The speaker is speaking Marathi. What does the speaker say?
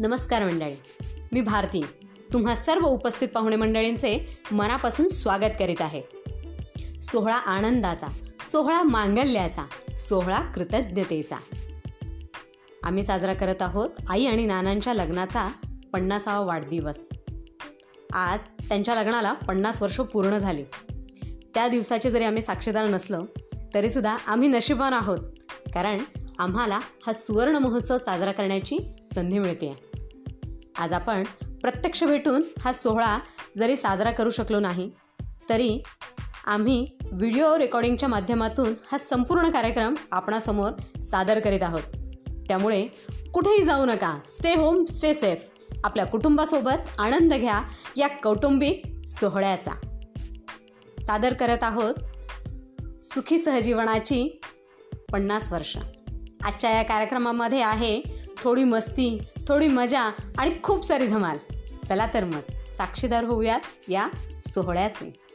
नमस्कार मंडळी. मी भारती. तुम्हा सर्व उपस्थित पाहुणे मंडळींचे मनापासून स्वागत करीत आहे. सोहळा आनंदाचा सोहळा मांगल्याचा सोहळा कृतज्ञतेचा. आम्ही साजरा करत आहोत आई आणि नानांच्या लग्नाचा पन्नासावा वाढदिवस. आज त्यांच्या लग्नाला पन्नास वर्ष पूर्ण झाली. त्या दिवसाचे जरी आम्ही साक्षीदार नसलो तरीसुद्धा आम्ही नशिबान आहोत. कारण आम्हाला हा सुवर्ण महोत्सव साजरा करण्याची संधी मिळते आज आपण प्रत्यक्ष भेटून हा सोहळा जरी साजरा करू शकलो नाही तरी आम्ही व्हिडिओ रेकॉर्डिंगच्या माध्यमातून हा संपूर्ण कार्यक्रम आपणासमोर सादर करीत आहोत. त्यामुळे कुठेही जाऊ नका. स्टे होम स्टे सेफ आपल्या कुटुंबासोबत आनंद घ्या या कौटुंबिक सोहळ्याचा. सादर करत आहोत सुखी सहजीवनाची पन्नास वर्ष. आजच्या या कार्यक्रमामध्ये आहे थोडी मस्ती थोडी मजा आणि खूप सारी धमाल. चला तर मग साक्षीदार होऊयात या सोहळ्याचे.